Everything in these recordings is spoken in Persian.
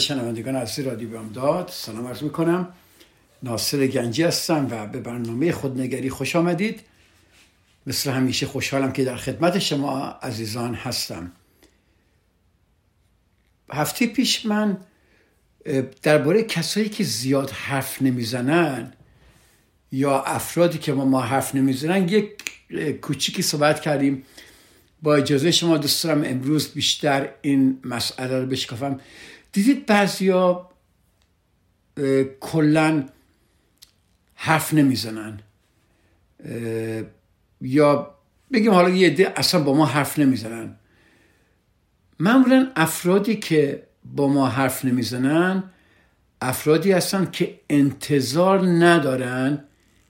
شنوندگان عزیز رادیو بامداد سلام عرض می‌کنم. ناصر گنجی هستم و به برنامه خودنگری خوش آمدید. مثل همیشه خوشحالم که در خدمت شما عزیزان هستم. هفته پیش من درباره کسایی که زیاد حرف نمی‌زنن یا افرادی که ما, ما حرف نمی‌زنن یک کوچیکی صحبت کردیم. با اجازه شما دوست دارم امروز بیشتر این مسئله رو بشکافم. دیدید بعضیا کلا حرف نمی‌زنن. یا بگیم حالا یه عده اصلا با ما حرف نمی‌زنن. معمولا افرادی که با ما حرف نمی‌زنن افرادی هستن که انتظار ندارن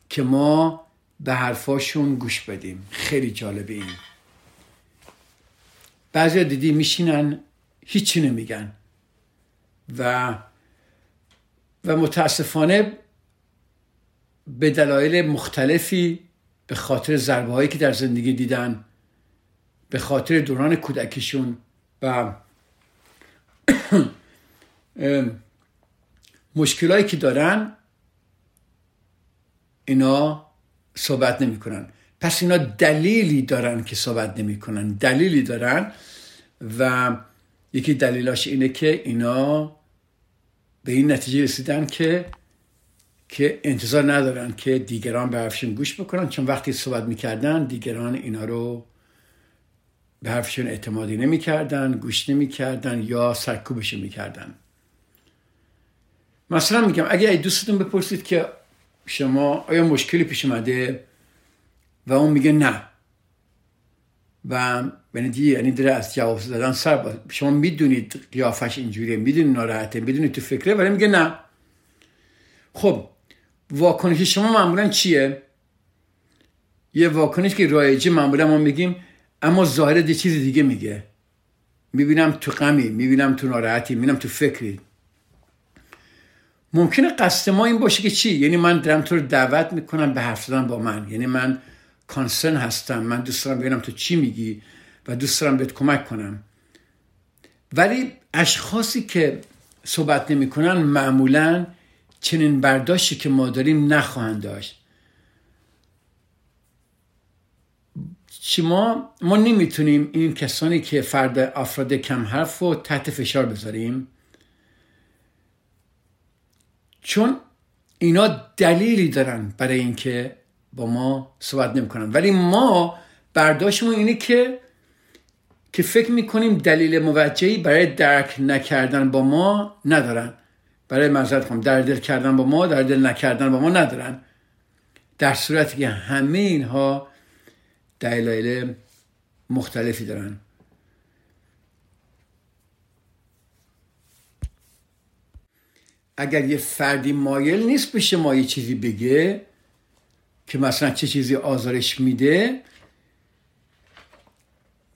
که ما به حرفاشون گوش بدیم. خیلی جالبه این. بعضی دیدی میشینن هیچی نمیگن. و و متاسفانه به دلایل مختلفی به خاطر ضربه هایی که در زندگی دیدن به خاطر دوران کودکیشون و مشکلایی که دارن اینا صحبت نمی‌کنن. پس اینا دلیلی دارن که صحبت نمی‌کنن. دلیلی دارن و یکی دلیلاش اینه که اینا به این نتیجه رسیدن که که انتظار ندارن که دیگران به حرفشون گوش بکنن چون وقتی صحبت می‌کردن دیگران اینا رو به حرفشون اعتمادی نمی‌کردن گوش نمی‌کردن یا سرکوبش می‌کردن. مثلا میگم اگه دوستتون بپرسید که شما آیا مشکلی پیش اومده؟ و اون میگه نه. و یعنی یعنی از جواب دادن سر با. شما می‌دونید قیافش اینجوریه می‌دونید ناراحته می‌دونید تو فکره ولی میگه نه. خب واکنش شما معمولا چیه؟ یه واکنش که رایجی معمولا ما میگیم اما ظاهر یه چیز دیگه میگه. می‌بینم تو غمی می‌بینم تو ناراحتی می‌بینم تو فکری. ممکنه قصد ما این باشه که چی؟ یعنی من دارم تو رو دعوت می‌کنم به حرف زدن با من. یعنی من کانسرن هستم من دوست دارم ببینم تو چی میگی. و دوست دارم بهت کمک کنم. ولی اشخاصی که صحبت نمی‌کنن معمولا چنین برداشتی که ما داریم نخواهند داشت. شما ما؟ نمی‌تونیم این کسانی که فرد افراد کم حرف رو تحت فشار بذاریم. چون اینا دلیلی دارن برای اینکه با ما صحبت نمی‌کنن. ولی ما برداشتمون اینه که که فکر می‌کنیم دلیل موجهی برای درک نکردن با ما ندارن. برای منظرت کنم در دل کردن با ما در دل نکردن با ما ندارن. در صورتی که همه اینها دلایل مختلفی دارن. اگر یه فردی مایل نیست به شما یه چیزی بگه که مثلا چه چیزی آزارش میده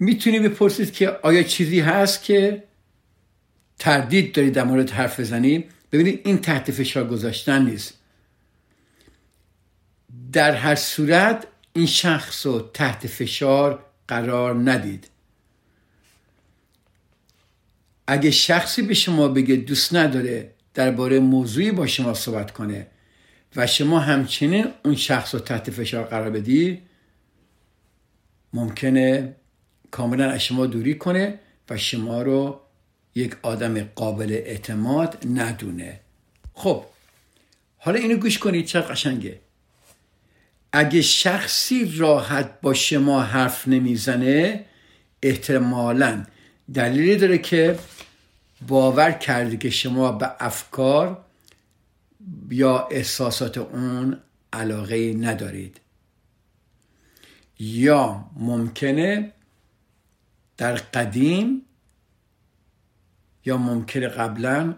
می‌تونی بپرسید که آیا چیزی هست که تردید داری در مورد حرف بزنی ببینید این تحت فشار گذاشتن نیست. در هر صورت این شخص رو تحت فشار قرار ندید. اگه شخصی به شما بگه دوست نداره درباره موضوعی با شما صحبت کنه و شما همچنین اون شخص رو تحت فشار قرار بدی ممکنه کاملا از شما دوری کنه و شما رو یک آدم قابل اعتماد ندونه. خب حالا اینو گوش کنید چه قشنگه. اگه شخصی راحت با شما حرف نمی‌زنه احتمالا دلیلی داره که باور کرده که شما به افکار یا احساسات اون علاقه ندارید. یا ممکنه در قدیم یا ممکنه قبلا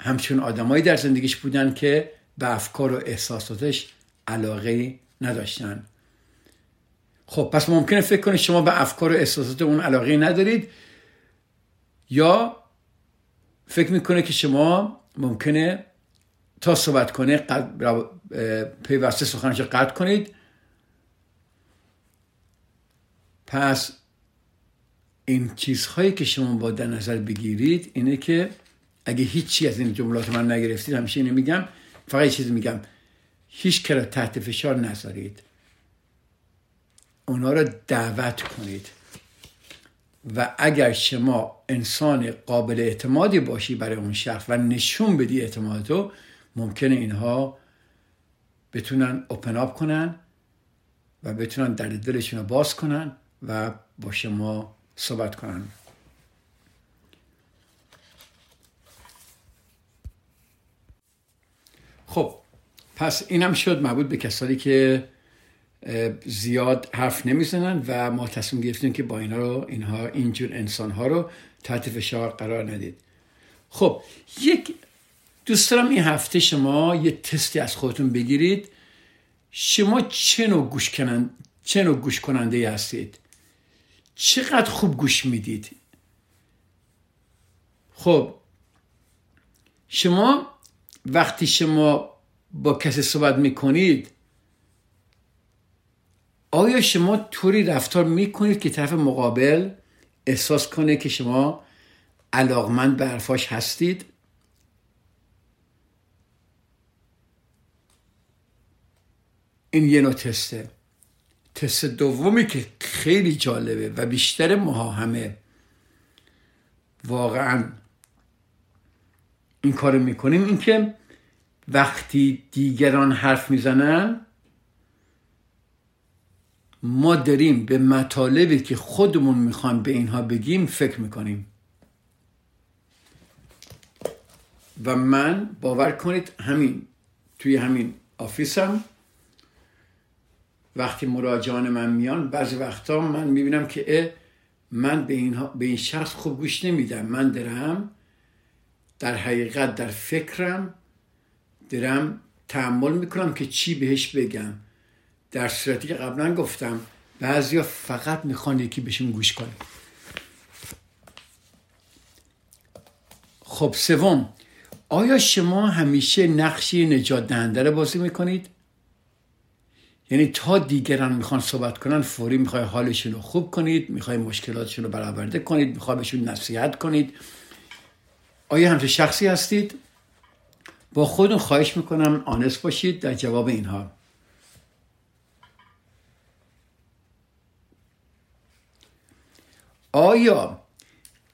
همچون آدمایی در زندگیش بودن که به افکار و احساساتش علاقه نداشتن. خب پس ممکنه فکر کنید شما به افکار و احساسات اون علاقه ندارید یا فکر می‌کنه که شما ممکنه تا صحبت کنه پیوسته سخنش قطع کنید. پس این چیزهایی که شما با در نظر بگیرید اینه که اگه هیچی از این جملات من نگرفتید همیشه اینو میگم فقط چیزی میگم. هیچ کرا تحت فشار نذارید. اونا رو دعوت کنید. و اگر شما انسان قابل اعتمادی باشی برای اون شخص و نشون بدی اعتمادتو ممکنه اینها بتونن اوپن اپ کنن و بتونن در دلشون رو باز کنن و با شما صحبت کنن. خب پس اینم شد مربوط به کسانی که زیاد حرف نمی‌زنن و ما تصمیم گرفتیم که با اینا رو اینها اینجور انسان ها رو تحت فشار قرار ندید. خب یک دوست دارم این هفته شما یه تستی از خودتون بگیرید. شما چه نوع گوش, کنند، چه نوع گوش کننده هستید؟ چقدر خوب گوش می‌دید. خب شما وقتی شما با کسی صحبت می‌کنید آیا شما طوری رفتار می‌کنید که طرف مقابل احساس کنه که شما علاقمند به حرفاش هستید؟ این یه نوع تسته. تست دومی که خیلی جالبه و بیشتر ماها همه واقعا این کارو می‌کنیم این که وقتی دیگران حرف می‌زنن ما داریم به مطالبی که خودمون می‌خوان به اینها بگیم فکر می‌کنیم. و من باور کنید همین توی همین آفیسم وقتی مراجعان من میان بعضی وقتا من می‌بینم که من به, این, به این شخص خوب گوش نمیدم. من دارم در حقیقت در فکرم دارم تحمل می‌کنم که چی بهش بگم. در صورتی که قبلا گفتم بعضیا فقط می‌خوان یکی بهشون گوش کنه. خب سوم آیا شما همیشه نقشی نجات دهنده رو بازی می‌کنید؟ یعنی تا دیگران می‌خوان صحبت کنن فوری می‌خوای حالشون رو خوب کنید می‌خوای مشکلاتشون رو برآورده کنید می‌خوای بهشون نصیحت کنید. آیا همچه شخصی هستید؟ با خودتون خواهش می‌کنم آنست باشید در جواب اینها. آیا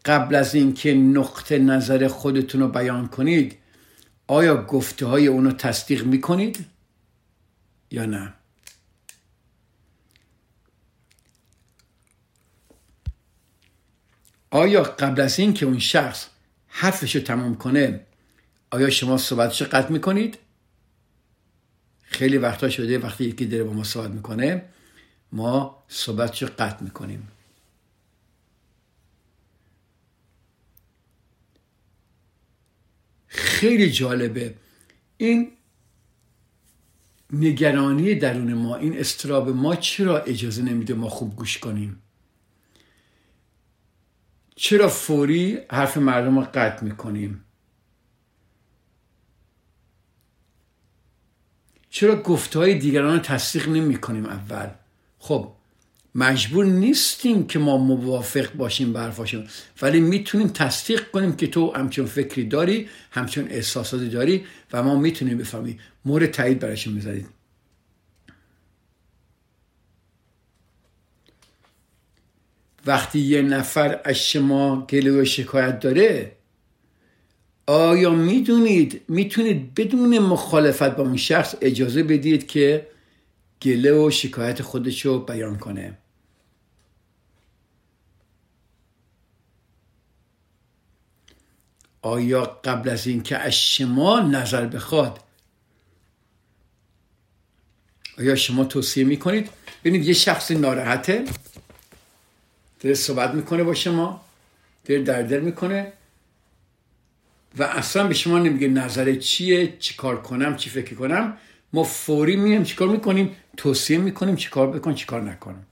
قبل از اینکه نقطه نظر خودتون رو بیان کنید آیا گفته های اونو تصدیق می‌کنید؟ یا نه؟ آیا قبل از اینکه اون شخص حرفش رو تمام کنه آیا شما صحبتش قطع می‌کنید؟ خیلی وقتا شده وقتی یکی داره با ما صحبت می‌کنه ما صحبتش قطع می‌کنیم. خیلی جالبه. این نگرانی درون ما این استراب ما چرا اجازه نمیده ما خوب گوش کنیم؟ چرا فوری حرف مردم رو قطع می‌کنیم؟ چرا گفته های دیگران رو تصدیق نمی کنیم اول؟ خب مجبور نیستیم که ما موافق باشیم به حرفاشون ولی می‌تونیم تصدیق کنیم که تو همچون فکری داری همچون احساساتی داری و ما می‌تونیم بفهمیم. مورد تایید برایشون می‌ذارید وقتی یه نفر از شما گله و شکایت داره آیا می‌دونید می‌تونید بدون مخالفت با اون شخص اجازه بدید که گله و شکایت خودش رو بیان کنه؟ آیا قبل از اینکه از شما نظر بخواد آیا شما توصیه می‌کنید؟ ببینید یه شخص ناراحته. داره صحبت می‌کنه با شما داره دردر می‌کنه و اصلا به شما نمیگه نظر چیه چی کار کنم چی فکر کنم. ما فوری مییم چیکار می‌کنیم توصیه می‌کنیم چیکار بکن چیکار نکنم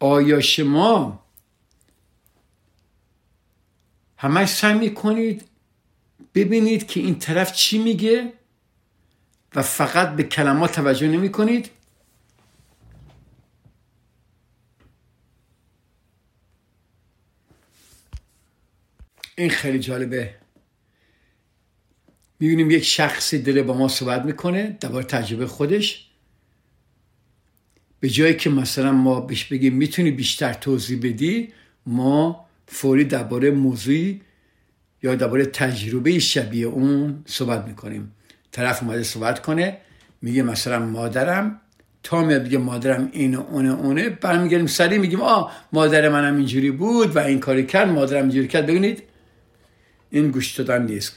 آیا شما همش سعی می‌کنید ببینید که این طرف چی میگه؟ و فقط به کلمات توجه نمی کنید. این خیلی جالبه. می‌بینیم یک شخصی داره با ما صحبت می‌کنه درباره تجربه خودش. به جایی که مثلا ما بهش بگیم می‌تونی بیشتر توضیح بدی ما فوری درباره موضوعی یا درباره تجربه شبیه اون صحبت می‌کنیم. طرف اومده صحبت کنه میگه مثلا مادرم تا میاد بگه مادرم اینه اونه اونه برمیگردیم سریع میگیم آه مادر منم اینجوری بود و این کاری کرد مادرم اینجوری کرد. ببینید این گوش دادن نیست.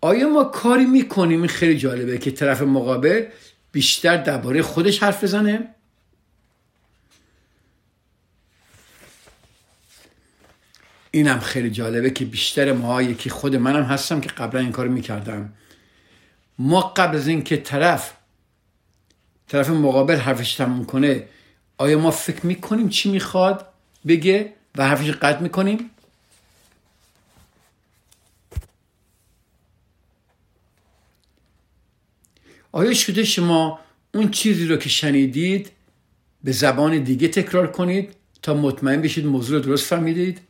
آیا ما کاری می‌کنیم؟ این خیلی جالبه که طرف مقابل بیشتر درباره خودش حرف بزنه. اینم خیلی جالبه که بیشتر ما یکی خود منم هستم که قبلا این کار می‌کردم. ما قبل از اینکه طرف طرف مقابل حرفش تموم کنه آیا ما فکر می‌کنیم چی می‌خواد بگه و حرفش قطع می‌کنیم؟ آیا شده شما اون چیزی رو که شنیدید به زبان دیگه تکرار کنید تا مطمئن بشید موضوع رو درست فهمیدید؟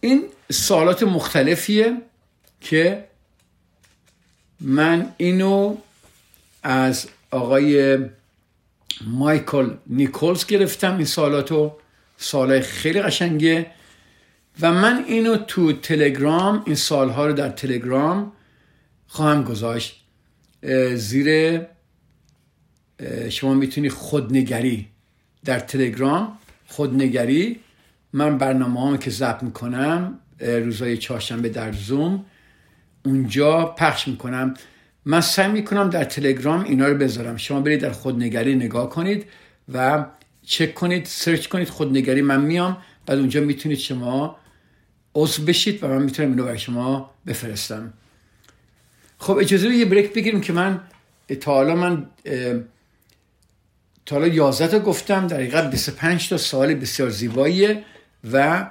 این سوالات مختلفیه که من اینو از آقای مایکل نیکولز گرفتم این سوالاتو. سوالای خیلی قشنگه و من اینو تو تلگرام این سالها رو در تلگرام خواهم گذاشت. زیر شما می‌تونی خودنگری در تلگرام خودنگری من برنامه که ضبط می‌کنم روزای چهارشنبه در زوم اونجا پخش می‌کنم. من سعی می‌کنم در تلگرام اینا رو بذارم. شما برید در خودنگری نگاه کنید و چک کنید سرچ کنید خودنگری. من میام بعد اونجا می‌تونید شما عضو بشید و من می‌تونم اینو برای شما بفرستم. خب اجازه رو یه بریک بگیریم که من تا حالا من تا حالا 11 تا گفتم. در حقیقت 25 تا سوال بسیار زیباییه. و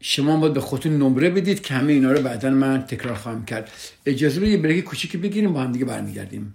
شما باید به خودتون نمره بدید که همه اینا رو بعدا من تکرار خواهم کرد. اجازه یه بریک کوچیکی بگیریم با هم دیگه برمیگردیم.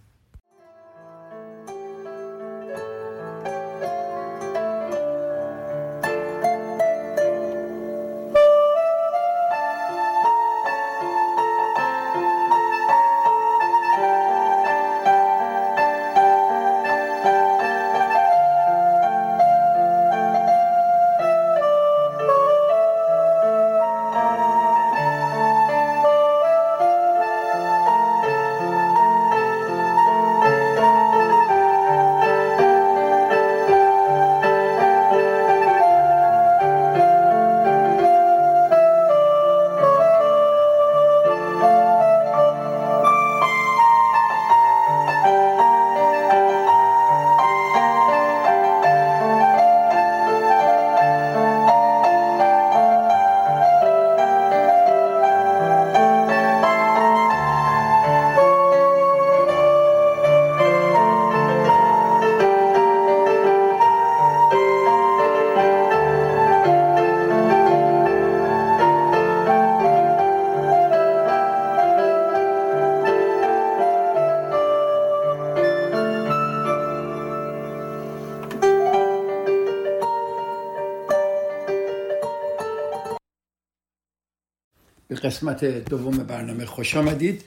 قسمت دوم برنامه خوش آمدید.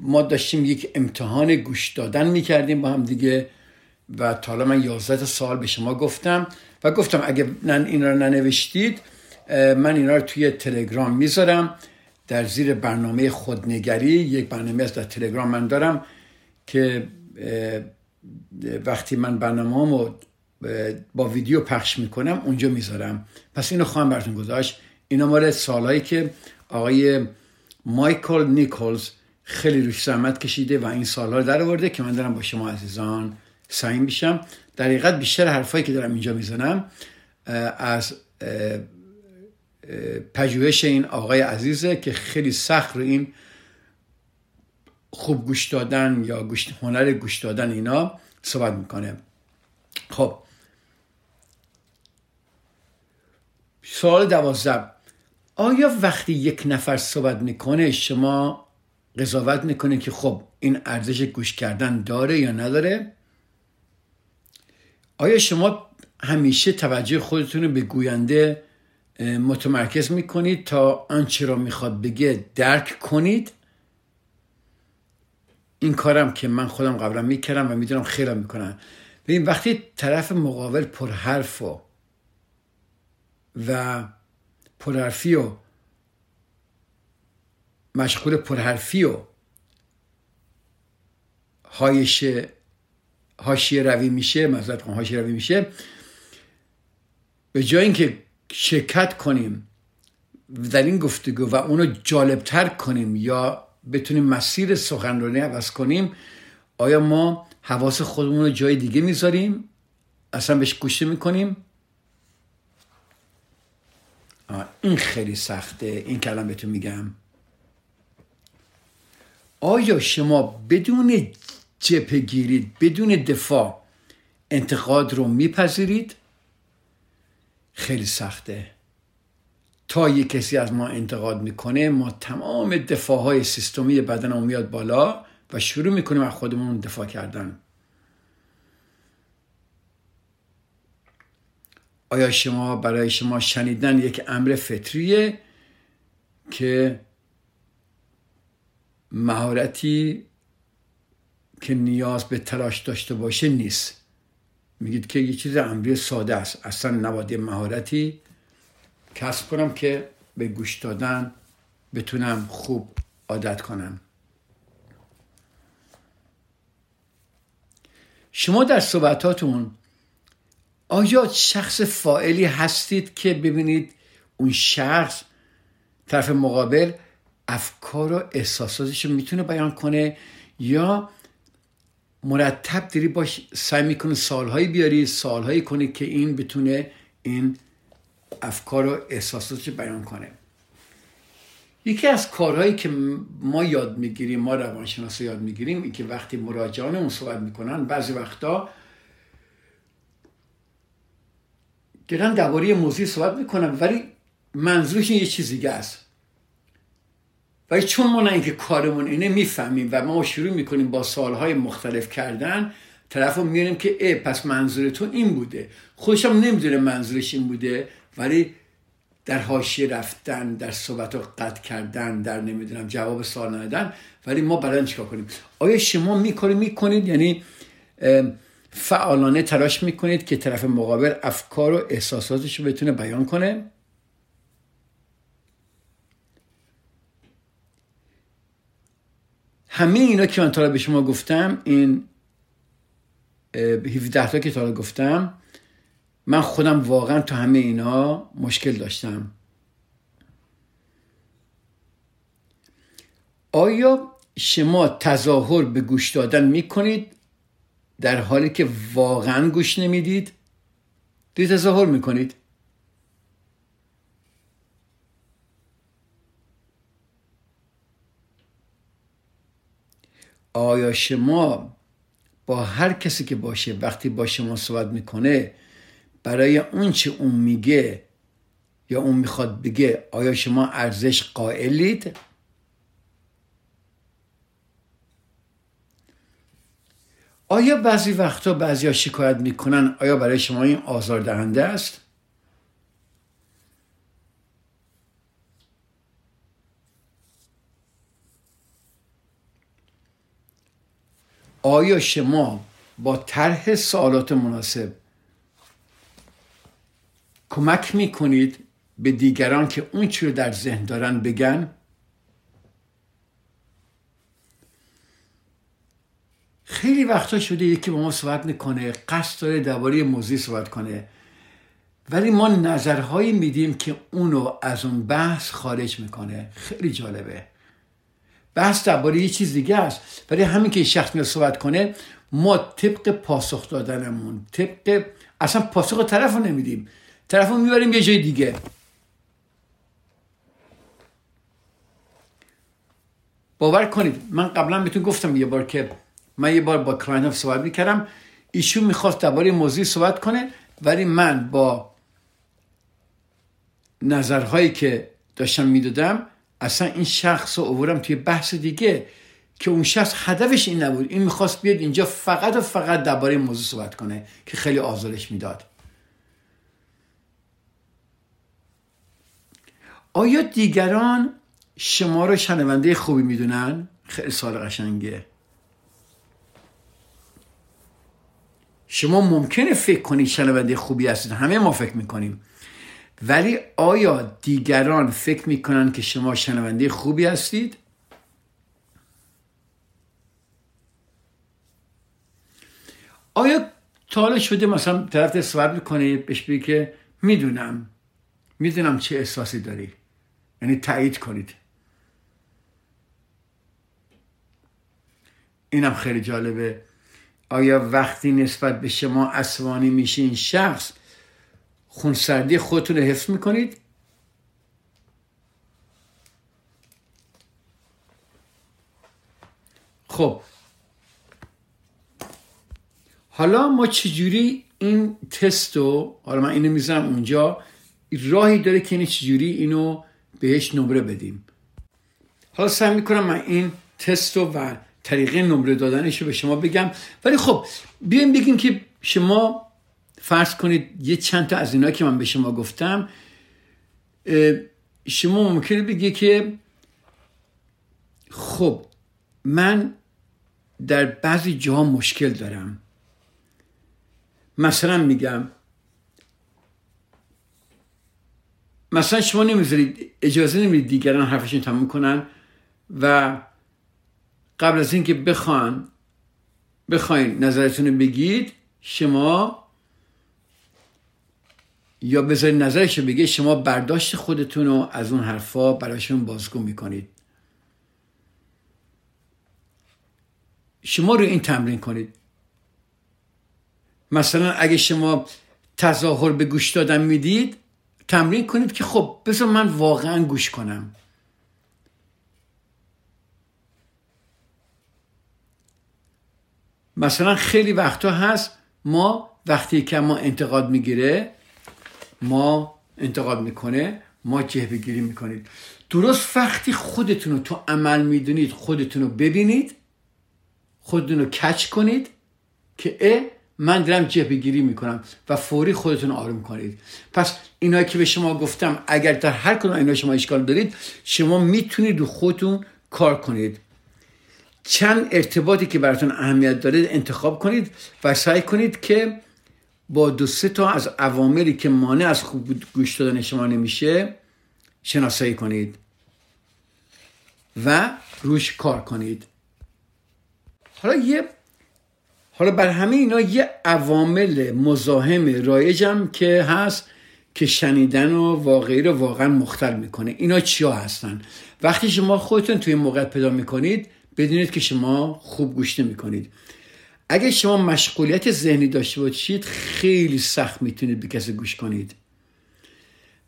ما داشتیم یک امتحان گوش دادن می‌کردیم با هم دیگه و تا حالا من 11 سال به شما گفتم و گفتم اگه این رو ننوشتید من اینا رو توی تلگرام می‌ذارم در زیر برنامه خودنگری. یک برنامه از در تلگرام من دارم که وقتی من برنامه با ویدیو پخش می‌کنم اونجا می‌ذارم. پس اینو خواهم براتون گذاشت. اینا مال سالهایی که آقای مایکل نیکلز خیلی روش زحمت کشیده و این سالها در آورده که من دارم با شما عزیزان سعی میشم. در حقیقت بیشتر حرفایی که دارم اینجا می‌زنم از پژوهش این آقای عزیزه که خیلی سخت رو این خوب گوش دادن یا گوش هنر گوش دادن اینا صحبت می‌کنه. خب. سوال دوازده. آیا وقتی یک نفر صحبت می‌کنه شما قضاوت می‌کنه که خب این ارزش گوش کردن داره یا نداره؟ آیا شما همیشه توجه خودتون رو به گوینده متمرکز می‌کنید تا آنچه را می‌خواد بگه درک کنید؟ این کارم که من خودم قبلا می‌کردم و می‌دونم خیلی می‌کنم ببین وقتی طرف مقابل پرحرف و و پرحرفی و مشغول پرحرفی و هایشه هاشیه روی میشه مزد هاشیه روی میشه. به جای اینکه شرکت کنیم در این گفتگو و اونو جالبتر کنیم یا بتونیم مسیر سخنرانی عوض کنیم آیا ما حواس خودمون رو جای دیگه می‌ذاریم؟ اصلا بهش گوشه می‌کنیم این خیلی سخته. این کلم بهتون میگم. آیا شما بدون جپه گیرید بدون دفاع انتقاد رو میپذیرید؟ خیلی سخته. تا یه کسی از ما انتقاد می‌کنه ما تمام دفاع های سیستمی بدن میاد بالا و شروع می‌کنیم از خودمون دفاع کردن. آیا شما برای شما شنیدن یک امر فطریه که مهارتی که نیاز به تلاش داشته باشه نیست؟ میگید که یه چیز امری ساده است. اصلا نباید مهارتی کسب کنم که به گوش دادن بتونم خوب عادت کنم. شما در صحبتاتون آیا شخص فائلی هستید که ببینید اون شخص طرف مقابل افکار و احساساتش رو می‌تونه بیان کنه؟ یا مرتب داری باش سعی می‌کنه سالهایی بیاری سالهایی کنی که این بتونه این افکار و احساساتش بیان کنه؟ یکی از کارهایی که ما یاد می‌گیریم ما روانشناسا یاد می‌گیریم این که وقتی مراجعانمون صحبت می‌کنن بعضی وقتا گرن درباره موضوع صحبت می‌کنن ولی منظورش یه چیز دیگه است. ولی چون ما نه اینکه کارمون اینه می‌فهمیم و ما شروع می‌کنیم با سالهای مختلف کردن طرف رو میاریم که ای پس منظورتون این بوده. خودشم نمی‌دونه منظورش این بوده ولی در حاشیه رفتن در صحبت رو قطع کردن در نمی‌دونم جواب سوال ندادن ولی ما برای چیکار کنیم؟ آیا شما می‌کنید می‌کنید؟ یعنی فعالانه تلاش می‌کنید که طرف مقابل افکار و احساساتش رو بتونه بیان کنه. همه اینا که من تا به شما گفتم این 17 تا که تا گفتم من خودم واقعا تو همه اینا مشکل داشتم. آیا شما تظاهر به گوش دادن می‌کنید؟ در حالی که واقعا گوش نمی‌دید؟ دی تظاهر می‌کنید آیا شما با هر کسی که باشه وقتی با شما صحبت می‌کنه برای اون چه اون میگه یا اون می‌خواد بگه آیا شما ارزش قائلید آیا بعضی وقتا بعضی ها شکایت می‌کنن؟ آیا برای شما این آزار دهنده است؟ آیا شما با طرح سوالات مناسب کمک می‌کنید به دیگران که اون چی رو در ذهن دارن بگن؟ خیلی وقتا شده یکی با ما صحبت می‌کنه قصد داره درباره موضوعی صحبت کنه. ولی ما نظرهایی میدیم که اونو از اون بحث خارج می‌کنه. خیلی جالبه. بحث درباره یه چیز دیگه است. ولی همین که شخص میاد صحبت کنه ما طبق پاسخ دادنمون طبق اصلا پاسخ طرف رو نمیدیم. طرف رو می‌بریم یه جای دیگه. باور کنید من قبلا بهتون گفتم یه بار که من یه بار با client صحبت می‌کردم. ایشون می‌خواست درباره موضوعی صحبت کنه ولی من با نظرهایی که داشتم می‌دادم اصلا این شخص رو اوورم توی بحث دیگه که اون شخص هدفش این نبود. این می‌خواست بیاد اینجا فقط و فقط درباره موضوع صحبت کنه که خیلی آزارش می‌داد. آیا دیگران شما رو شنونده خوبی می‌دونن؟ خیلی سال قشنگه شما ممکنه فکر کنید شنونده خوبی هستید. همه ما فکر می‌کنیم. ولی آیا دیگران فکر می‌کنن که شما شنونده خوبی هستید؟ آیا تا شده مثلا طرف صحبت می‌کنه بهش بگی که می‌دونم. می‌دونم چه احساسی داری. یعنی تایید کنید. اینم خیلی جالبه. آیا وقتی نسبت به شما اسوانی میشه این شخص خونسردی خودتون رو حفظ می‌کنید؟ خب. حالا ما چجوری این تست رو حالا من اینو می‌زنم اونجا راهی داره که این چجوری اینو بهش نمره بدیم. حالا سعی می‌کنم من این تست رو و طریقه نمره دادنش رو به شما بگم. ولی خب بیایم بگیم که شما فرض کنید یه چند تا از اینا که من به شما گفتم شما ممکنه بگی که خب من در بعضی جاها مشکل دارم. مثلا میگم مثلا شما نمی‌ذارید اجازه نمی‌دید دیگران حرفشون تموم کنن و قبل از اینکه بخوان بخواین نظرتون بگید شما یا بذارید نظرش رو بگه شما برداشت خودتون رو از اون حرفا براشون بازگو می‌کنید. شما رو این تمرین کنید. مثلا اگه شما تظاهر به گوش دادن می‌دید تمرین کنید که خب بذار من واقعا گوش کنم. مثلا خیلی وقتا هست ما وقتی که ما انتقاد می‌گیره ما انتقاد می‌کنه ما جهبه گیری می‌کنید. درست وقتی خودتون رو تو عمل می‌دونید خودتون رو ببینید خودتون رو کچ کنید که اه من دارم جبه گیری می‌کنم و فوری خودتون آروم کنید. پس اینایی که به شما گفتم اگر در هر کدوم اینا شما اشکال دارید شما می‌تونید رو خودتون کار کنید. چند ارتباطی که براتون اهمیت داره انتخاب کنید و سعی کنید که با دو سه تا از عواملی که مانع از خوب گوش دادن شما نمیشه شناسایی کنید و روش کار کنید. حالا یه حالا بر همه اینا یه عوامل مزاحم رایجم که هست که شنیدن و واقعی رو واقعا مختل می‌کنه. اینا چیا هستن؟ وقتی شما خودتون توی موقع پیدا می‌کنید بدونید که شما خوب گوش نمی‌کنید. اگه شما مشغولیت ذهنی داشته باشید خیلی سخت می‌تونید به کسی گوش کنید.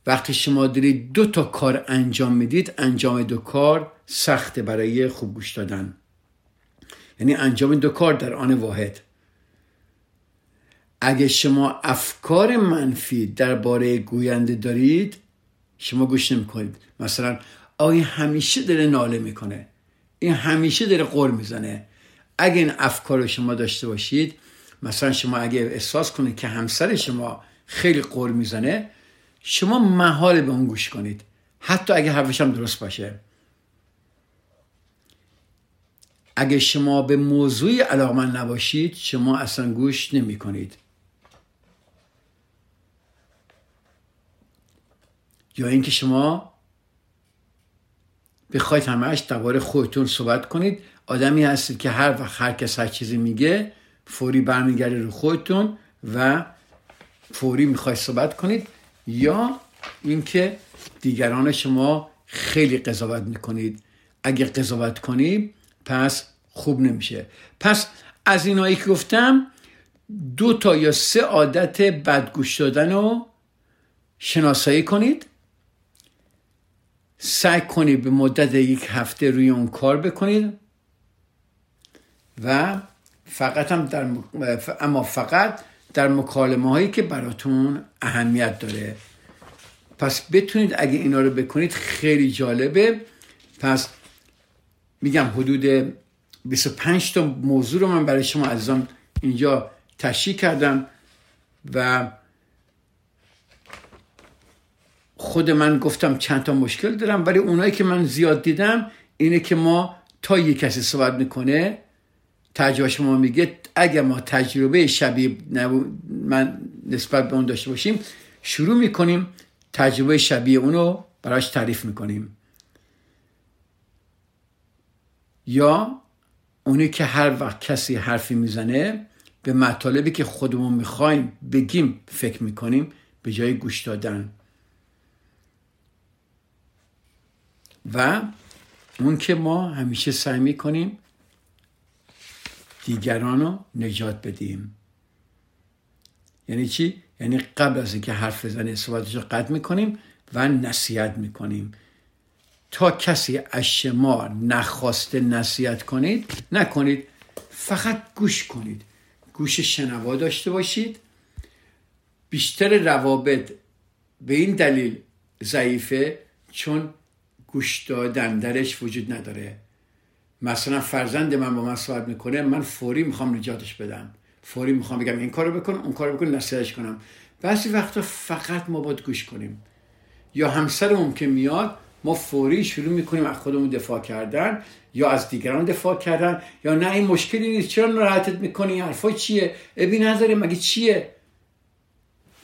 وقتی شما دارید دو تا کار انجام می‌دید انجام دو کار سخته برای خوب گوش دادن. یعنی انجام دو کار در آن واحد. اگه شما افکار منفی درباره گوینده دارید شما گوش نمی‌کنید. مثلا آیا همیشه داره ناله می‌کنه؟ این همیشه داره قر می‌زنه. اگه این افکار شما داشته باشید مثلا شما اگه احساس کنید که همسر شما خیلی قر می‌زنه شما محال به اون گوش کنید. حتی اگه حرفش هم درست باشه. اگه شما به موضوعی علاقمند نباشید شما اصلا گوش نمی کنید. یا اینکه شما بخواید همش درباره خودتون صحبت کنید. آدمی هستید که هر وقت هر کس هر چیزی میگه فوری برمیگرده رو خودتون و فوری می‌خواید صحبت کنید یا اینکه دیگران شما خیلی قضاوت می‌کنید. اگه قضاوت کنید پس خوب نمیشه. پس از اینایی که گفتم دو تا یا سه عادت بدگوش دادن رو شناسایی کنید. سعی کنید به مدت یک هفته روی اون کار بکنید و فقط هم در اما فقط در مکالمه هایی که براتون اهمیت داره. پس بتونید اگه اینا رو بکنید خیلی جالبه. پس میگم حدود 25 تا موضوع رو من برای شما عزیزان اینجا تشریح کردم و خود من گفتم چند تا مشکل دارم ولی اونایی که من زیاد دیدم اینه که ما تا یک کسی صحبت می‌کنه تجربه شما میگه اگر ما تجربه شبیه من نسبت به اون داشته باشیم شروع می‌کنیم تجربه شبیه اونو براش تعریف می‌کنیم. یا اونی که هر وقت کسی حرفی می‌زنه به مطالبی که خودمون می‌خوایم بگیم فکر می‌کنیم به جای گوش دادن. و اون که ما همیشه سعی می‌کنیم دیگران رو نجات بدیم. یعنی چی؟ یعنی قبل از اینکه حرف بزنه صحبتش رو قطع می‌کنیم و نصیحت می‌کنیم. تا کسی از شما نخواسته نصیحت کنید نکنید فقط گوش کنید. گوش شنوا داشته باشید. بیشتر روابط به این دلیل ضعیفه چون گوش دادن درش وجود نداره. مثلا فرزند من با من صحبت می‌کنه من فوری می‌خوام نجاتش بدم. فوری می‌خوام بگم این کارو بکن اون کارو بکن نصیحتش کنم. بعضی وقتا فقط ما باید گوش کنیم. یا همسرمون که میاد ما فوری شروع می‌کنیم از خودمون دفاع کردن یا از دیگران دفاع کردن یا نه این مشکلی نیست چرا ناراحتت می‌کنی؟ حرفا چیه؟ ابی نداره مگه چیه؟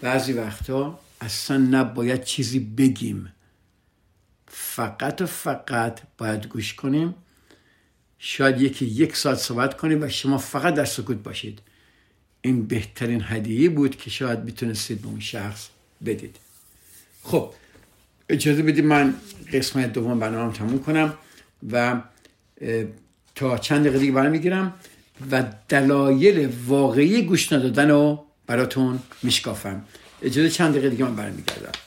بعضی وقتا اصلا نباید چیزی بگیم. فقط و فقط باید گوش کنیم. شاید یکی یک ساعت صحبت کنیم و شما فقط در سکوت باشید. این بهترین هدیه بود که شاید می‌تونستید به اون شخص بدید. خب اجازه بدید من قسمت دوم برنامه تموم کنم و تا چند دقیقه دیگه برمیگیرم و دلایل واقعی گوش ندادن رو براتون میشکافم. اجازه چند دقیقه دیگه من برمیگردم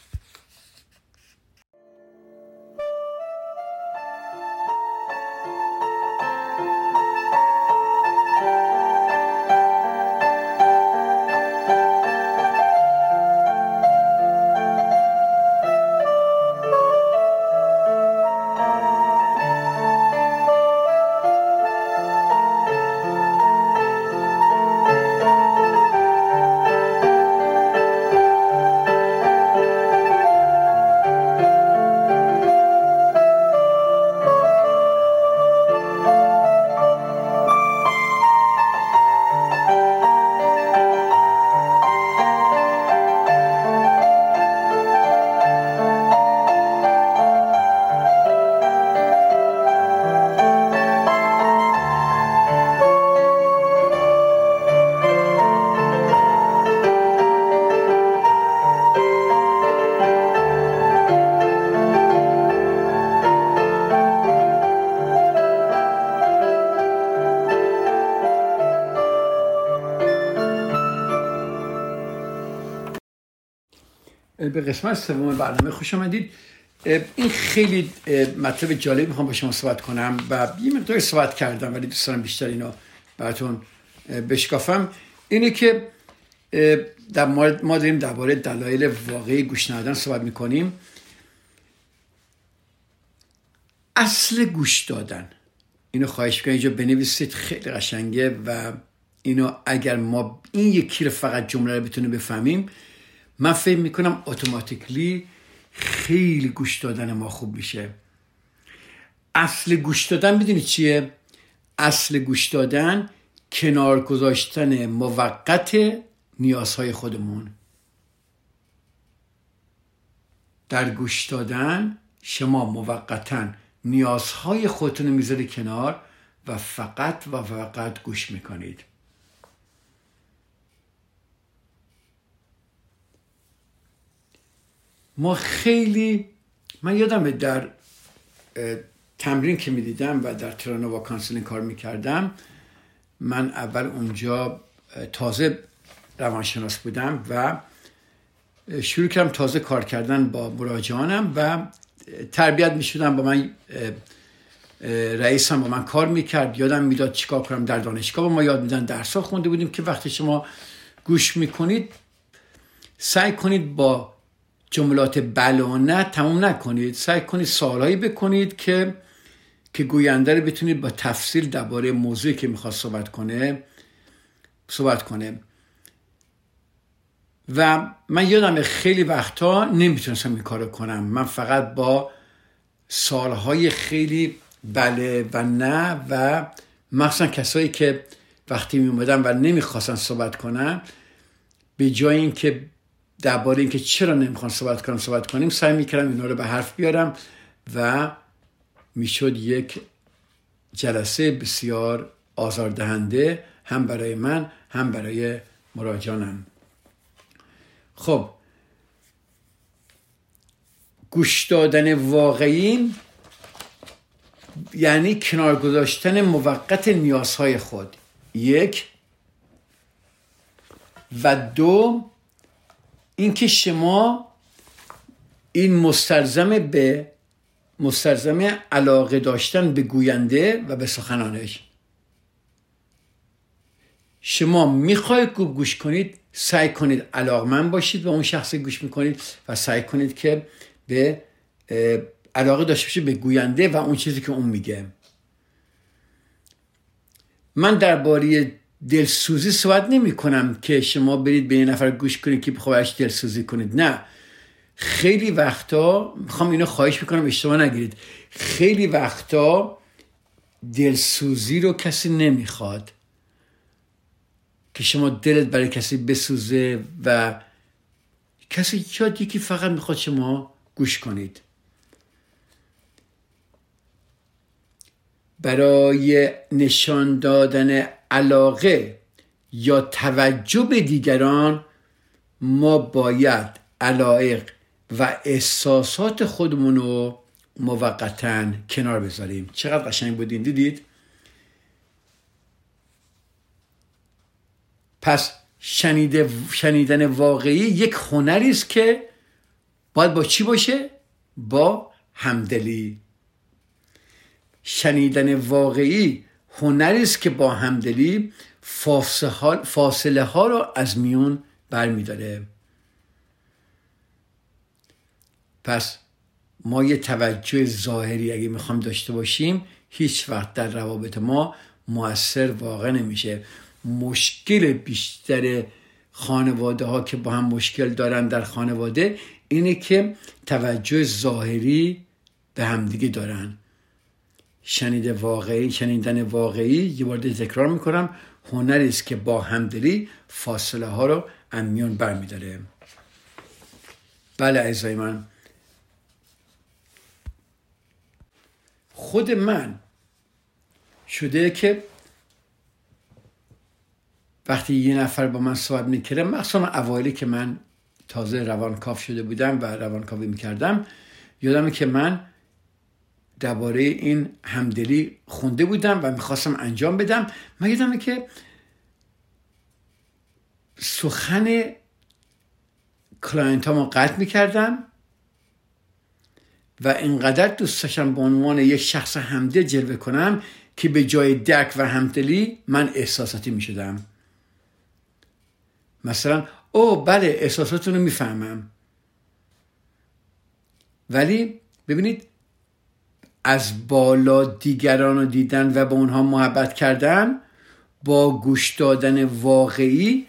به قسمت سوم برنامه خوش آمدید. این خیلی مطلب جالب می‌خوام با شما صحبت کنم و یه مقدار صحبت کردم ولی دوست دارم بیشتر اینو براتون بشکافم. اینه که در مورد ما داریم درباره دلایل واقعی گوش ندادن صحبت می‌کنیم. اصل گوش دادن. اینو خواهش می‌کنم اینجا بنویسید خیلی قشنگه و اینو اگر ما این یکی رو فقط جمله رو بتونیم بفهمیم. من فکر می‌کنم اتوماتیکلی خیلی گوش دادن ما خوب میشه. اصل گوش دادن می‌دونی چیه؟ اصل گوش دادن کنار گذاشتن موقت نیازهای خودمون. در گوش دادن شما موقتا نیازهای خودتون می‌ذاری کنار و فقط و فقط گوش می‌کنید. ما خیلی من یادم در تمرین که می‌دیدم و در Terranova Counseling کار می‌کردم من اول اونجا تازه روانشناس بودم و شروع کردم تازه کار کردن با مراجعانم و تربیت می‌شدم با من رئیسم با من کار می‌کرد. یادم می‌داد چیکار کنم در دانشگاه. با ما یاد میدن درس خونده بودیم که وقتی شما گوش می‌کنید سعی کنید با جملات بلانه تموم نکنید. سعی کنید سوالهایی بکنید که که گوینده رو بتونید با تفصیل درباره موضوعی که می‌خواد صحبت کنه صحبت کنه. و من یادم خیلی وقتا نمی‌تونستم این کارو کنم. من فقط با سالهای خیلی بله و نه و مخصوصا کسایی که وقتی می اومدن و نمی‌خواستن صحبت کنن به جای اینکه درباره اینکه چرا نمی‌خوان صحبت کنم صحبت کنیم سعی می‌کردم اینا رو به حرف بیارم و می‌شد یک جلسه بسیار آزاردهنده هم برای من هم برای مراجعانم. خب گوش دادن واقعی یعنی کنار گذاشتن موقت نیازهای خود. یک و دو اینکه شما این مستلزم به مستلزم علاقه داشتن به گوینده و به سخنانش. شما می‌خواید گوش کنید سعی کنید علاقمند باشید و اون شخص گوش می‌کنید و سعی کنید که به علاقه داشته باشید به گوینده و اون چیزی که اون میگه. من درباره دلسوزی صحبت نمی کنم که شما برید به یه نفر گوش کنید که بخواهش دلسوزی کنید. نه. خیلی وقتا می‌خوام اینو خواهش می‌کنم اشتباه نگیرید. خیلی وقتا دلسوزی رو کسی نمی‌خواد که شما دلت برای کسی بسوزه و کسی شاید یکی فقط می‌خواد شما گوش کنید. برای نشان دادن علاقه یا توجه به دیگران ما باید علایق و احساسات خودمون رو موقتا کنار بذاریم. چقدر قشنگ بودین دیدید؟ پس شنیده شنیدن واقعی یک هنری است که باید با چی باشه؟ با همدلی. شنیدن واقعی هنری است که با همدلی فاصله ها رو از میون برمیداره. پس ما یه توجه ظاهری اگه می‌خوام داشته باشیم هیچ وقت در روابط ما موثر واقع نمیشه. مشکل بیشتر خانواده ها که با هم مشکل دارن در خانواده اینه که توجه ظاهری به همدیگه دارن. شنیده واقعی شنیدن واقعی یه بار تکرار می‌کنم هنری است که با همدلی فاصله ها رو امیون برمیداره. بله عزیزای من. خود من شده که وقتی یه نفر با من صحبت می‌کرده مخصوصا اوایلی که من تازه روانکاف شده بودم و روانکاوی می‌کردم یادم که من درباره این همدلی خونده بودم و می‌خواستم انجام بدم. من یادمه که سخن client ها قطع می‌کردم و اینقدر دوست داشتم به عنوان یک شخص همدل جلوه کنم که به جای درک و همدلی من احساساتی می شدم مثلا او بله احساساتون رو می‌فهمم. ولی ببینید از بالا دیگران رو دیدن و به اونها محبت کردن با گوش دادن واقعی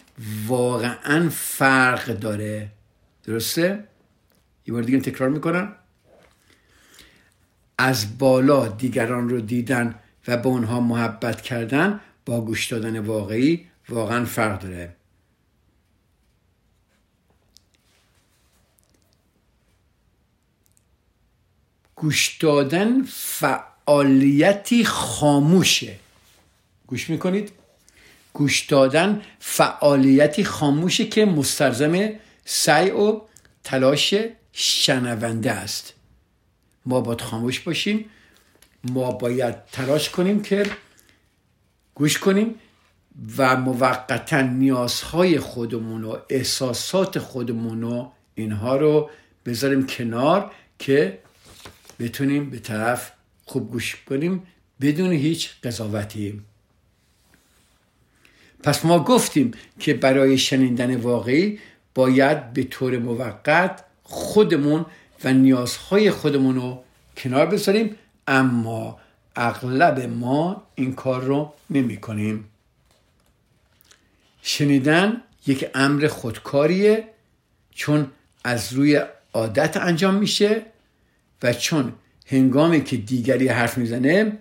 واقعا فرق داره. درسته؟ یه بار دیگه تکرار می‌کنم. از بالا دیگران رو دیدن و به اونها محبت کردن با گوش دادن واقعی واقعا فرق داره. گوش دادن فعالیتی خاموشه. گوش می‌کنید؟ گوش دادن فعالیتی خاموشه که مسترزم سعی و تلاش شنونده است. ما باید خاموش باشیم. ما باید تلاش کنیم که گوش کنیم و موقتا نیازهای خودمون و احساسات خودمون و اینها رو بذاریم کنار که بتونیم به طرف خوب گوش کنیم بدون هیچ قضاوتی. پس ما گفتیم که برای شنیدن واقعی باید به طور موقت خودمون و نیازهای خودمون رو کنار بذاریم اما اغلب ما این کار رو نمی کنیم. شنیدن یک امر خودکاریه چون از روی عادت انجام میشه و چون هنگامی که دیگری حرف می‌زنه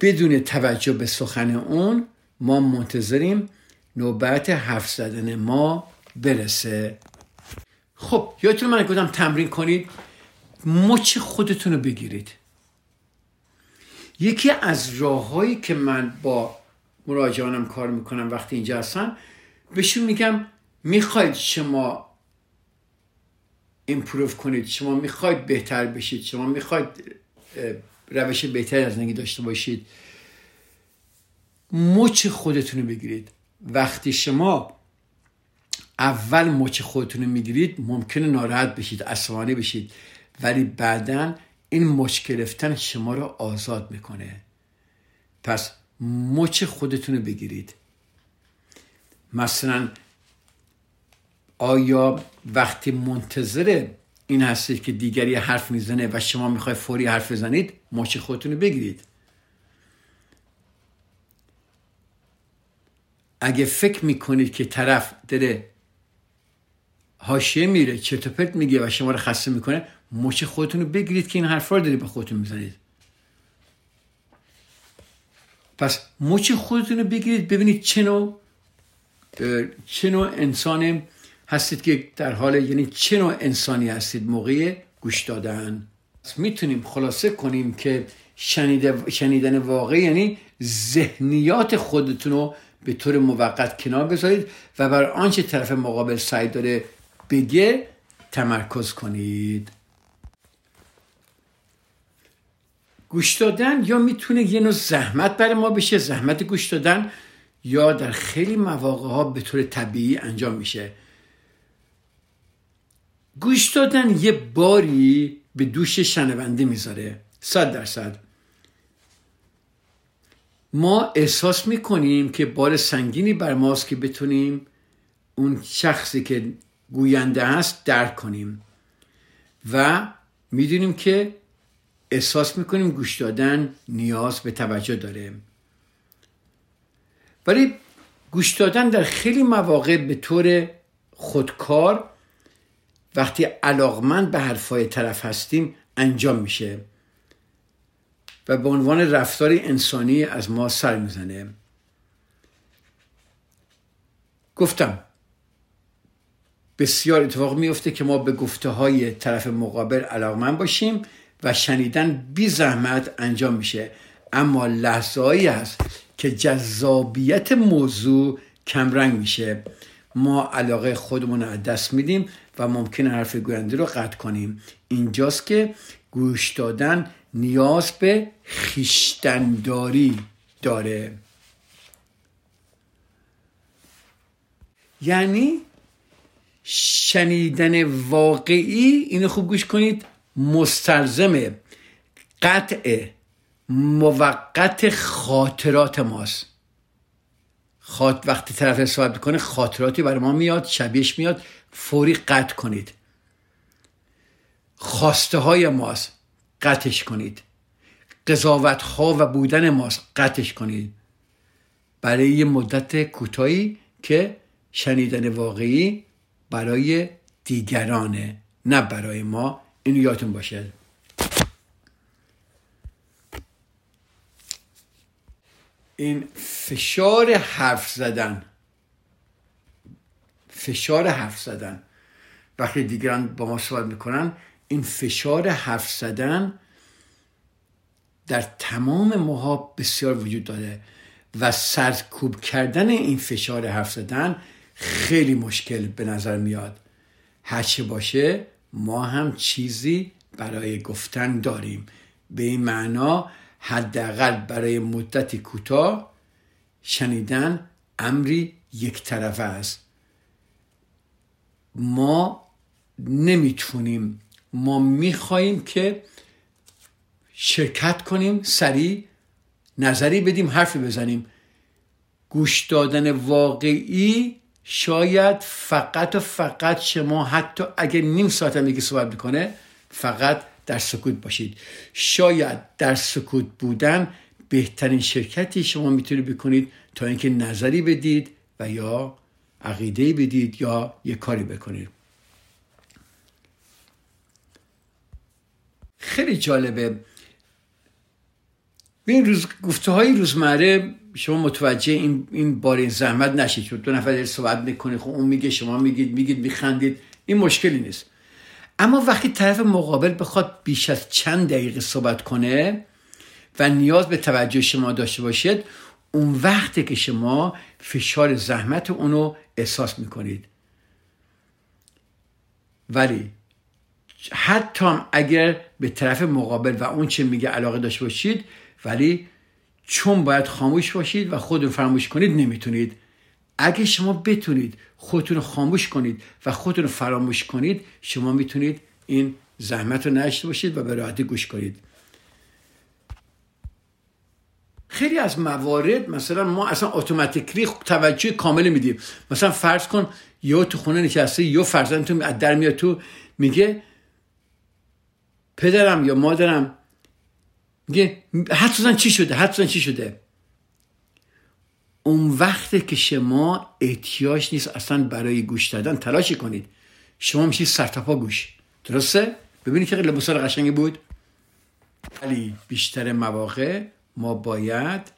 بدون توجه به سخن اون ما منتظریم نوبت حرف زدن ما برسه. خب یادتون من گفتم تمرین کنید. مچ خودتون رو بگیرید. یکی از راههایی که من با مراجعانم کار می‌کنم وقتی اینجا هستن بهشون میگم می‌خواید شما ایمپروف کنید. شما می‌خواید بهتر بشید. شما می‌خواید روش بهتری از زندگی داشته باشید. مچ خودتون رو بگیرید. وقتی شما اول مچ خودتون رو می‌گیرید ممکنه ناراحت بشید عصبانی بشید. ولی بعدا این مچ گرفتن شما رو آزاد می‌کنه. پس مچ خودتون رو بگیرید. مثلا آیا وقتی منتظر این هستید که دیگری حرف می‌زنه و شما می‌خوای فوری حرف بزنید مچ خودتون رو بگیرید. اگه فکر می‌کنید که طرف داره حاشیه میره چرت پرت میگه و شما رو خسته می‌کنه مچ خودتون رو بگیرید که این حرفا رو دارید به خودتون می‌زنید. پس مچ خودتون رو بگیرید ببینید چه نوع چه نوع انسان هستید که در حال یعنی چه نوع انسانی هستید؟ موقع گوش دادن. می‌تونیم خلاصه کنیم که شنیدن واقعی یعنی ذهنیات خودتون رو به طور موقت کنار بذارید و بر آنچه طرف مقابل سعی داره بگه تمرکز کنید. گوش دادن یا می‌تونه یه نوع زحمت برای ما بشه؟ زحمت گوش دادن یا در خیلی مواقع ها به طور طبیعی انجام میشه. گوش دادن یه باری به دوش شنونده می‌ذاره. صد درصد. ما احساس می‌کنیم که بار سنگینی بر ماست که بتونیم اون شخصی که گوینده هست درک کنیم. و می‌دونیم که احساس می‌کنیم گوش دادن نیاز به توجه داره. ولی گوش دادن در خیلی مواقع به طور خودکار وقتی علاقمند به حرفای طرف هستیم انجام میشه و به عنوان رفتار انسانی از ما سر می‌زنه. گفتم بسیار اتفاق میفته که ما به گفته های طرف مقابل علاقمند باشیم و شنیدن بی زحمت انجام میشه. اما لحظه هایی هست که جذابیت موضوع کمرنگ میشه. ما علاقه خودمون رو دست میدیم و ممکن حرف گوینده رو قطع کنیم. اینجاست که گوش دادن نیاز به خیشتنداری داره. یعنی شنیدن واقعی اینو خوب گوش کنید. مستلزم قطع موقت خاطرات ماست. خاط وقتی طرف صحبت کنه خاطراتی برای ما میاد شبیهش میاد. فوری قطع کنید. خواسته های ماست قطعش کنید. قضاوت ها و بودن ماست قطعش کنید. برای یه مدت کوتاهی که شنیدن واقعی برای دیگرانه نه برای ما. اینو یادتون باشه. این فشار حرف زدن. فشار حرف زدن. وقتی دیگران با ما صحبت می‌کنن این فشار حرف زدن در تمام ماها بسیار وجود داره و سرکوب کردن این فشار حرف زدن خیلی مشکل به نظر میاد. هرچه باشه ما هم چیزی برای گفتن داریم. به این معنا حداقل برای مدتی کوتاه شنیدن امری یک طرفه است. ما نمی‌تونیم ما می‌خواهیم که شرکت کنیم سریع نظری بدیم حرفی بزنیم. گوش دادن واقعی شاید فقط و فقط شما حتی اگر نیم ساعت هم دیگه صحبت می‌کنه فقط در سکوت باشید. شاید در سکوت بودن بهترین شرکتی شما می‌تونید بکنید تا اینکه نظری بدید و یا عقیده بدید یا یه کاری بکنید. خیلی جالبه. به این روز گفته های روزمره شما متوجه این این بار زحمت نشید. چون دو نفر صحبت می‌کنه خب اون میگه شما میگید میگید میخندید. این مشکلی نیست. اما وقتی طرف مقابل بخواد بیش از چند دقیقه صحبت کنه و نیاز به توجه شما داشته باشید اون وقتی که شما فشار زحمت اونو احساس می‌کنید. ولی حتی اگر به طرف مقابل و اون چه میگه علاقه داشته باشید ولی چون باید خاموش باشید و خود رو فراموش کنید نمی‌تونید اگه شما بتونید خودتون رو خاموش کنید و خودتون رو فراموش کنید شما می‌تونید این زحمت رو نشته باشید و به راحتی گوش کنید. خیلی از موارد مثلا ما اصلا اتوماتیکلی توجه کامل میدیم. مثلا فرض کن یا تو خونه نشسته یا فرزندتون از در میاد تو میگه پدرم یا مادرم میگه حد چی شده؟ حد چی شده؟ اون وقتی که شما احتیاج نیست اصلا برای گوش دادن تلاشی کنید. شما میشید سرتاپا گوش. درسته؟ ببینید که لباس قشنگی بود. ولی بیشتر مواقع ما باید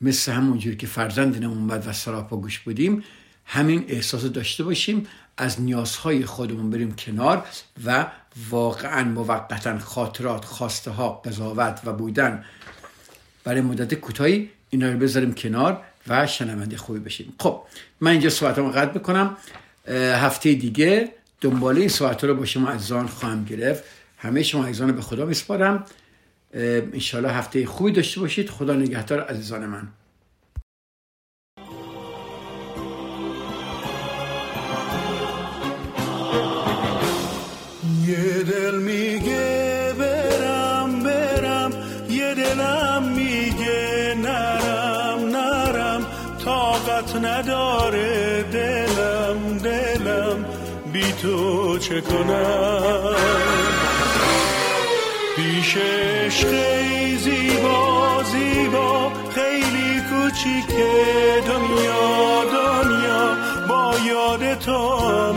مثل همونجوری که فرزند اومد و سراپا گوش بودیم همین احساس داشته باشیم از نیازهای خودمون بریم کنار و واقعا موقتا خاطرات خواسته ها قضاوت و بودن برای مدت کوتاهی اینا رو بذاریم کنار و شنونده خوبی بشیم. خب من اینجا صحبتمو قطع بکنم هفته دیگه دنباله این صحبت رو با شما عزیزان خواهم گرفت. همه شما عزیزان به خدا میسپارم. انشالله هفته خوبی داشته باشید. خدا نگهدار عزیزان من. یه دل میگه تو چه کنم؟ پیش خیلی زیبا زیبا خیلی کوچیکه دنیا دنیا. با یاد تو هم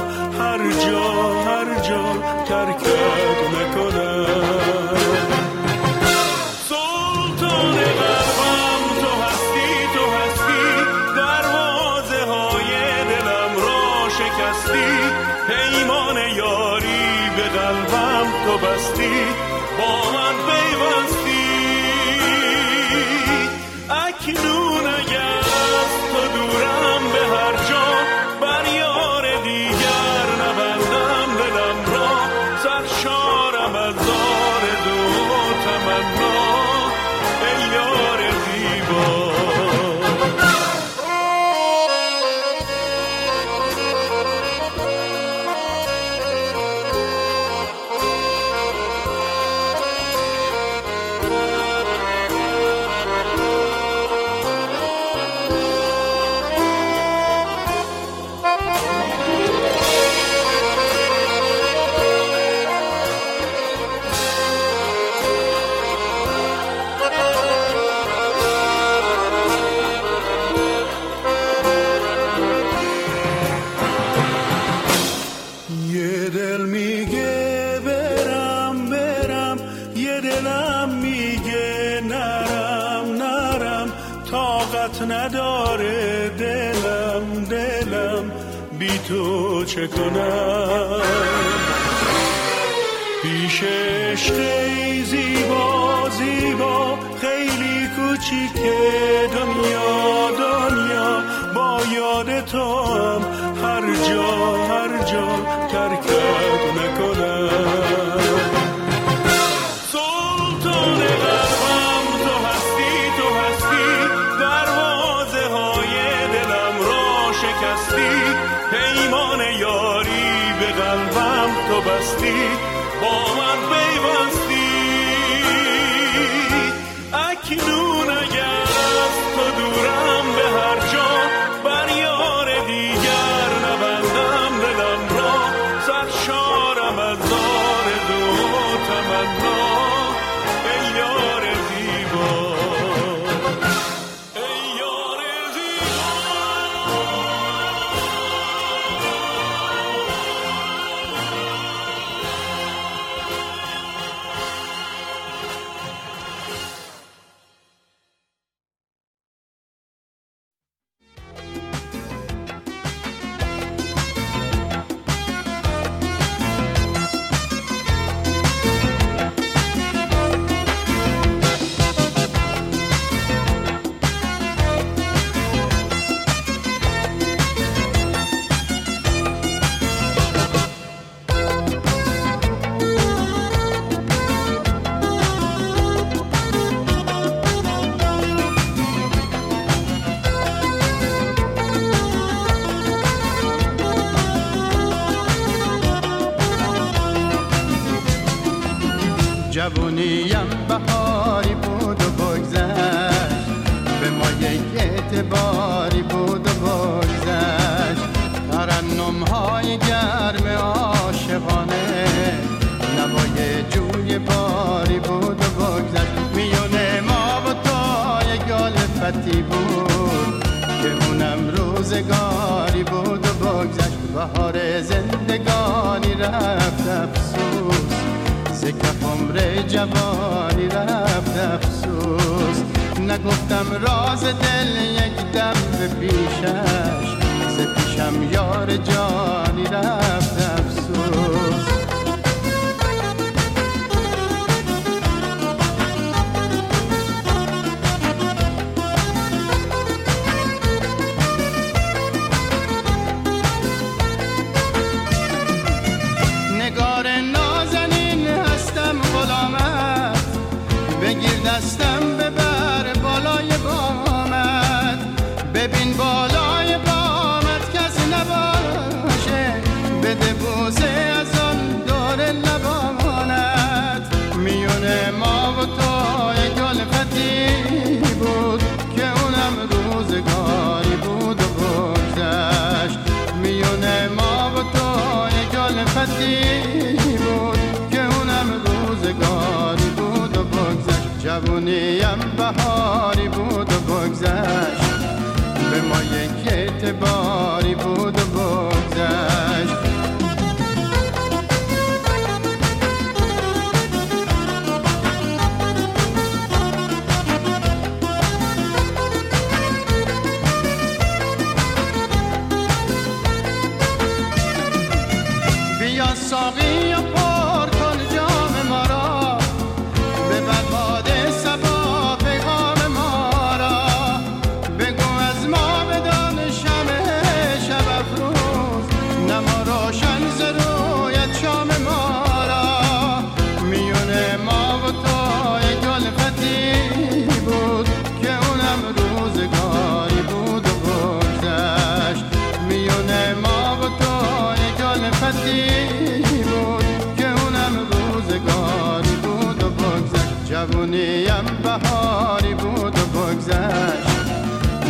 نیم بهاری بود و بگذشت.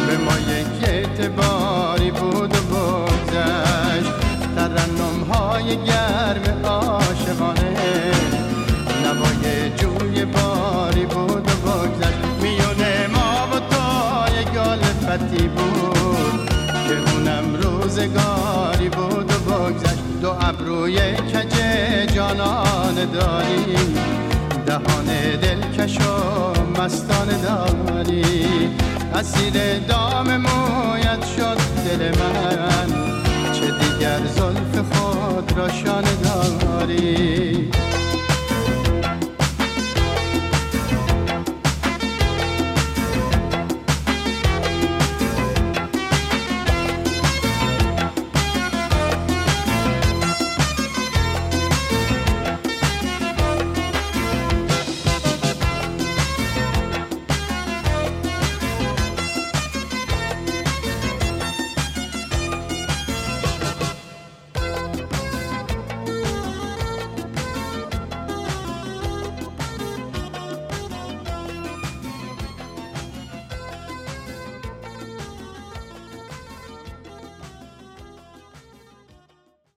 به ما یک اعتباری بود و بگذشت. ترنم های گرم عاشقانه نوای جوی باری بود و بگذشت. میونه ما و تا گل فتی بود که اونم روزگاری بود و بگذشت. دو ابروی کج جانان داری. جهان و مستان داری اسیر دام مویت شد دل من. چه دیگر زلف خود را شانه داری؟